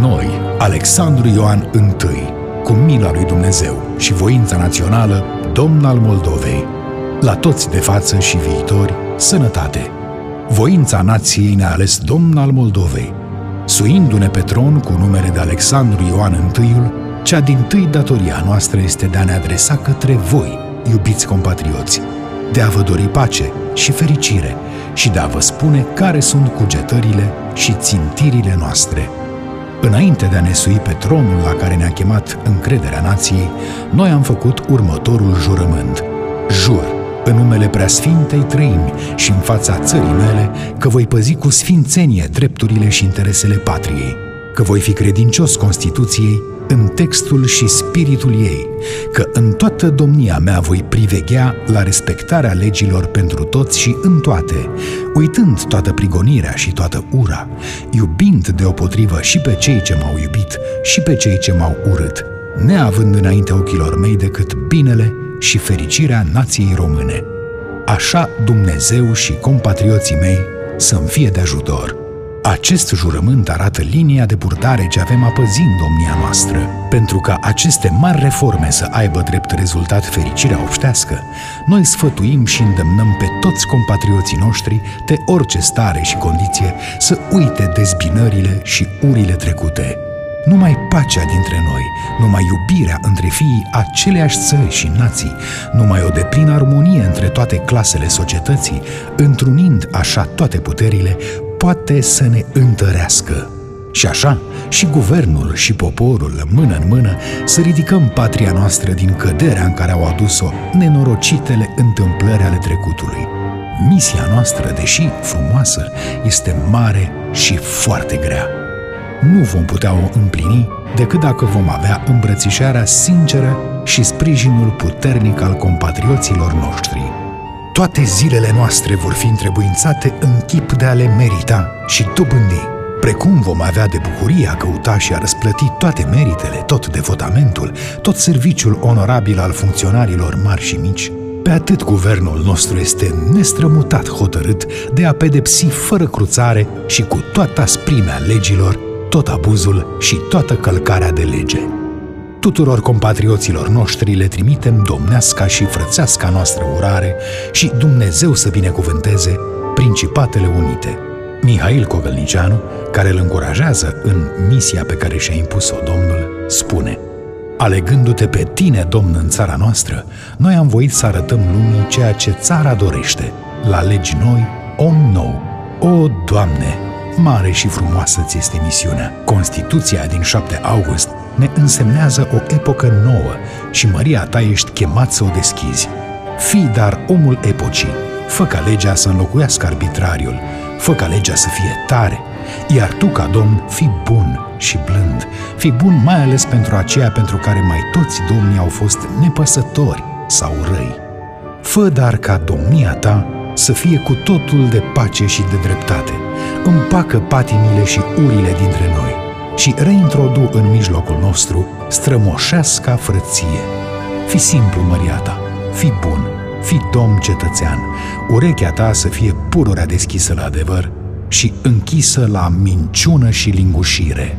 Noi, Alexandru Ioan I, cu mila lui Dumnezeu și voința națională, domn al Moldovei, la toți de față și viitori, sănătate. Voința nației ne-a ales domn al Moldovei, suindu-ne pe tron cu numele de Alexandru Ioan I, cea din tâi datoria noastră este de a ne adresa către voi, iubiți compatrioți, de a vă dori pace și fericire și de a vă spune care sunt cugetările și țintirile noastre. Înainte de a ne sui pe tronul la care ne-a chemat încrederea nației, noi am făcut următorul jurământ. Jur, în numele Preasfintei Trăimi și în fața țării mele, că voi păzi cu sfințenie drepturile și interesele patriei, că voi fi credincios Constituției în textul și spiritul ei, că în toată domnia mea voi priveghea la respectarea legilor pentru toți și în toate, uitând toată prigonirea și toată ura, iubind deopotrivă și pe cei ce m-au iubit și pe cei ce m-au urât, neavând înainte ochilor mei decât binele și fericirea nației române. Așa Dumnezeu și compatrioții mei să-mi fie de ajutor. Acest jurământ arată linia de purtare ce avem apăzind domnia noastră. Pentru ca aceste mari reforme să aibă drept rezultat fericirea obștească, noi sfătuim și îndemnăm pe toți compatrioții noștri de orice stare și condiție să uite dezbinările și urile trecute. Numai pacea dintre noi, numai iubirea între fiii aceleași țări și nații, numai o deplină armonie între toate clasele societății, întrunind așa toate puterile, poate să ne întărească. Și așa, și guvernul și poporul, mână în mână, să ridicăm patria noastră din căderea în care au adus-o nenorocitele întâmplări ale trecutului. Misia noastră, deși frumoasă, este mare și foarte grea. Nu vom putea o împlini decât dacă vom avea îmbrățișarea sinceră și sprijinul puternic al compatrioților noștri. Toate zilele noastre vor fi întrebuințate în chip de a le merita și dobândi. Precum vom avea de bucurie a căuta și a răsplăti toate meritele, tot devotamentul, tot serviciul onorabil al funcționarilor mari și mici, pe atât guvernul nostru este nestrămutat hotărât de a pedepsi fără cruțare și cu toată asprimea legilor tot abuzul și toată călcarea de lege. Tuturor compatrioților noștri le trimitem domneasca și frățeasca noastră urare și Dumnezeu să binecuvânteze Principatele Unite. Mihail Cogălnicianu, care îl încurajează în misia pe care și-a impus-o Domnul, spune Alegându-te pe tine, Domn, în țara noastră, noi am voit să arătăm lumii ceea ce țara dorește, la legi noi, om nou. O, Doamne, mare și frumoasă ți este misiunea. Constituția din 7 august ne însemnează o epocă nouă și Maria ta ești chemat să o deschizi. Fii dar omul epocii, fă ca legea să înlocuiască arbitrariul, fă ca legea să fie tare, iar tu, ca domn, fii bun și blând, fii bun mai ales pentru aceea pentru care mai toți domnii au fost nepăsători sau răi. Fă dar ca domnia ta să fie cu totul de pace și de dreptate. Împacă patimile și urile dintre noi și reintrodu în mijlocul nostru strămoșească frăție. Fi simplu, Maria ta, fi bun, fi domn cetățean, urechea ta să fie pururea deschisă la adevăr și închisă la minciună și lingușire.